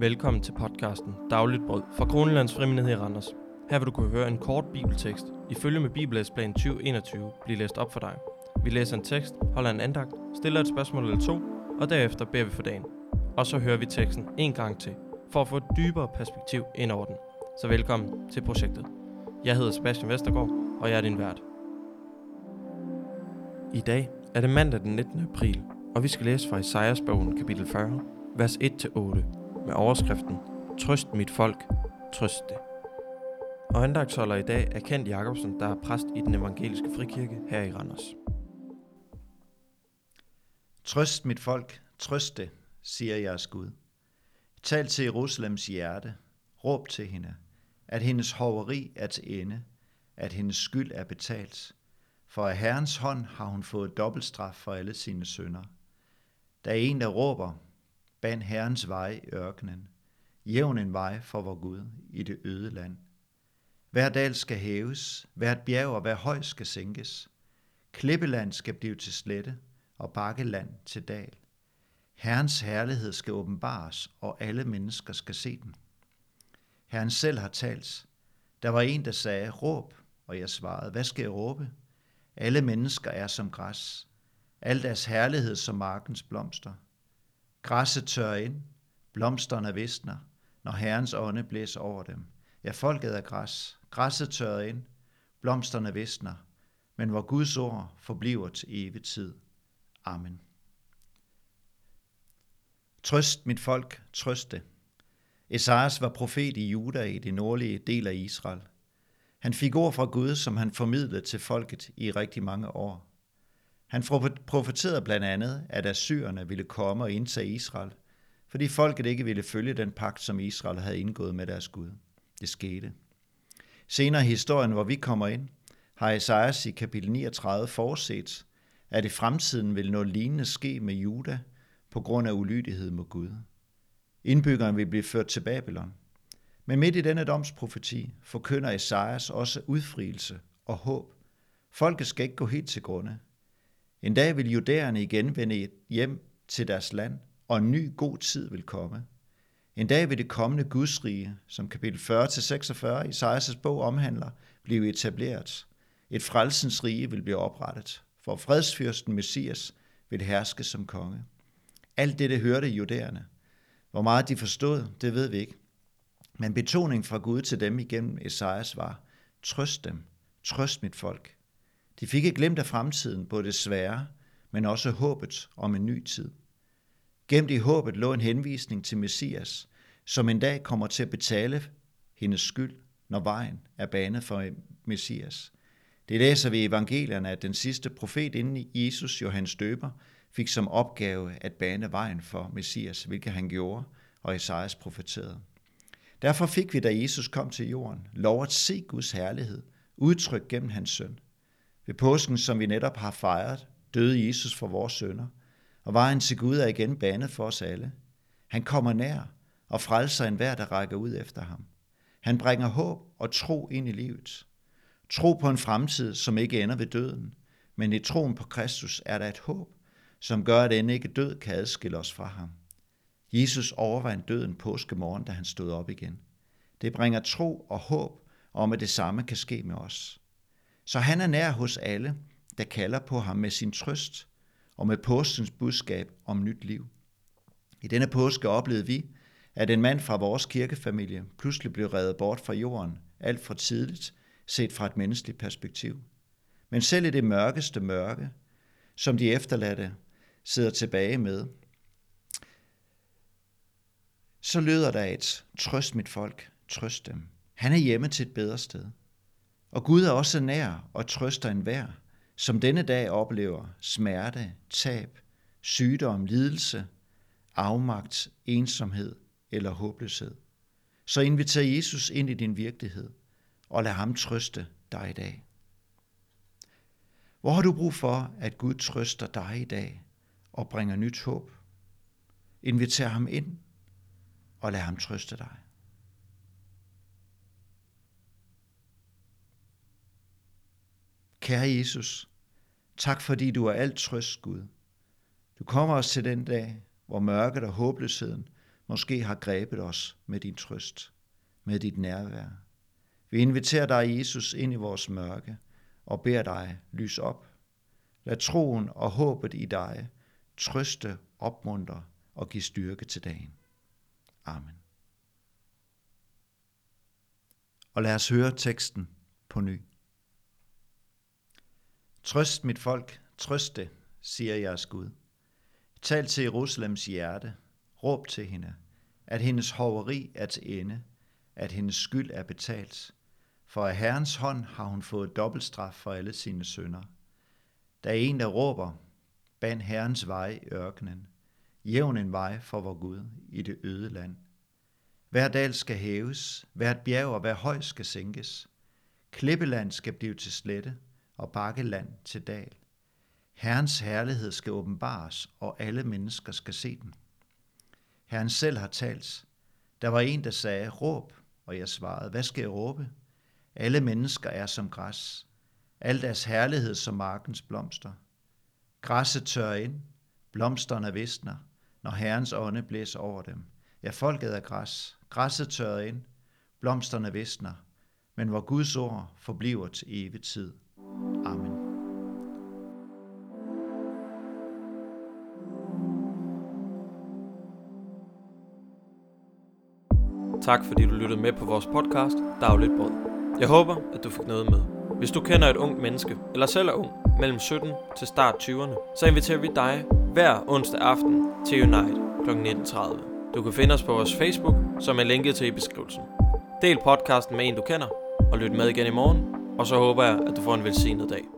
Velkommen til podcasten Dagligt Brød fra Kronelands Frimenighed i Randers. Her vil du kunne høre en kort bibeltekst i følge med Bibellæsplan 2021 blive læst op for dig. Vi læser en tekst, holder en andagt, stiller et spørgsmål eller to, og derefter beder vi for dagen. Og så hører vi teksten en gang til, for at få et dybere perspektiv ind over den. Så velkommen til projektet. Jeg hedder Sebastian Vestergaard, og jeg er din vært. I dag er det mandag den 19. april, og vi skal læse fra Isaias bogen kapitel 40, vers 1-8 med overskriften Trøst mit folk, trøst det. Og andagtsholder i dag er Kent Jacobsen, der er præst i den evangeliske frikirke her i Randers. Trøst mit folk, trøst det, siger jeres Gud. Tal til Jerusalems hjerte, råb til hende, at hendes hoveri er til ende, at hendes skyld er betalt. For af Herrens hånd har hun fået dobbelt straf for alle sine sønder. Der er en, der råber, Ban Herrens vej i ørkenen. Jævn en vej for vor Gud i det øde land. Hver dal skal hæves, hvert bjerg og hver høj skal sænkes. Klippeland skal blive til slette, og bakkeland til dal. Herrens herlighed skal åbenbares, og alle mennesker skal se den. Herren selv har talt. Der var en, der sagde, råb, og jeg svarede, hvad skal jeg råbe? Alle mennesker er som græs. Al deres herlighed som markens blomster – Græsset tør ind, blomsterne visner, når Herrens ånde blæser over dem. Ja, folket er græs. Græsset tør ind, blomsterne visner, men hvor Guds ord forbliver til evig tid. Amen. Trøst mit folk, trøst det. Esajas var profet i Juda i det nordlige del af Israel. Han fik ord fra Gud, som han formidlede til folket i rigtig mange år. Han profeterede blandt andet, at assyrerne ville komme og indtage Israel, fordi folket ikke ville følge den pagt, som Israel havde indgået med deres Gud. Det skete. Senere i historien, hvor vi kommer ind, har Esajas i kapitel 39 forudset, at i fremtiden vil noget lignende ske med Juda på grund af ulydighed mod Gud. Indbyggerne vil blive ført til Babylon. Men midt i denne domsprofeti forkynder Esajas også udfrielse og håb. Folket skal ikke gå helt til grunde. En dag vil judæerne igen vende hjem til deres land, og en ny god tid vil komme. En dag vil det kommende Gudsrige, som kapitel 40-46 i Isaias' bog omhandler, blive etableret. Et frelsens rige vil blive oprettet, for fredsfyrsten Messias vil herske som konge. Alt dette hørte judæerne. Hvor meget de forstod, det ved vi ikke. Men betoning fra Gud til dem igennem Esajas var, trøst dem, trøst mit folk. De fik ikke glemt af fremtiden, både det svære, men også håbet om en ny tid. Gemt i håbet lå en henvisning til Messias, som en dag kommer til at betale hendes skyld, når vejen er banet for Messias. Det læser vi i evangelierne, at den sidste profet inden i Jesus, Johannes Døber, fik som opgave at bane vejen for Messias, hvilket han gjorde, og Esajas profeterede. Derfor fik vi, da Jesus kom til jorden, lov at se Guds herlighed, udtrykt gennem hans søn. Ved påsken, som vi netop har fejret, døde Jesus for vores sønder, og vejen til Gud er igen banet for os alle. Han kommer nær og frelser enhver, der rækker ud efter ham. Han bringer håb og tro ind i livet. Tro på en fremtid, som ikke ender ved døden, men i troen på Kristus er der et håb, som gør, at end ikke død kan adskille os fra ham. Jesus overvandt døden påskemorgen, da han stod op igen. Det bringer tro og håb om, at det samme kan ske med os. Så han er nær hos alle, der kalder på ham med sin trøst og med påskens budskab om nyt liv. I denne påske oplevede vi, at en mand fra vores kirkefamilie pludselig blev reddet bort fra jorden alt for tidligt, set fra et menneskeligt perspektiv. Men selv i det mørkeste mørke, som de efterladte sidder tilbage med, så lyder der et, trøst mit folk, trøst dem. Han er hjemme til et bedre sted. Og Gud er også nær og trøster enhver, som denne dag oplever smerte, tab, sygdom, lidelse, afmagt, ensomhed eller håbløshed. Så inviter Jesus ind i din virkelighed og lad ham trøste dig i dag. Hvor har du brug for, at Gud trøster dig i dag og bringer nyt håb? Inviter ham ind og lad ham trøste dig. Kære Jesus, tak fordi du er alt trøst, Gud. Du kommer os til den dag, hvor mørket og håbløsheden måske har grebet os med din trøst, med dit nærvær. Vi inviterer dig, Jesus, ind i vores mørke og beder dig lys op. Lad troen og håbet i dig trøste, opmuntre og give styrke til dagen. Amen. Og lad os høre teksten på ny. Trøst mit folk, trøst det, siger jeres Gud. Tal til Jerusalems hjerte, råb til hende, at hendes hoveri er til ende, at hendes skyld er betalt. For af Herrens hånd har hun fået dobbeltstraf for alle sine sønder. Der er en, der råber, ban Herrens vej i ørkenen, jævn en vej for vor Gud i det øde land. Hver dal skal hæves, hvert bjerg og hver høj skal sænkes. Klippeland skal blive til slette, og bakkeland til dal. Herrens herlighed skal åbenbares, og alle mennesker skal se den. Herren selv har talt. Der var en, der sagde, råb, og jeg svarede, hvad skal jeg råbe? Alle mennesker er som græs. Al deres herlighed som markens blomster. Græsset tør ind, blomsterne visner, når Herrens ånde blæser over dem. Ja, folket er græs. Græsset tør ind, blomsterne visner, men hvor Guds ord forbliver til evig tid. Tak fordi du lyttede med på vores podcast Dagligt Brød. Jeg håber, at du fik noget med. Hvis du kender et ungt menneske, eller selv er ung, mellem 17 til start 20'erne, så inviterer vi dig hver onsdag aften til Unite kl. 19.30. Du kan finde os på vores Facebook, som er linket til i beskrivelsen. Del podcasten med en, du kender, og lyt med igen i morgen, og så håber jeg, at du får en velsignet dag.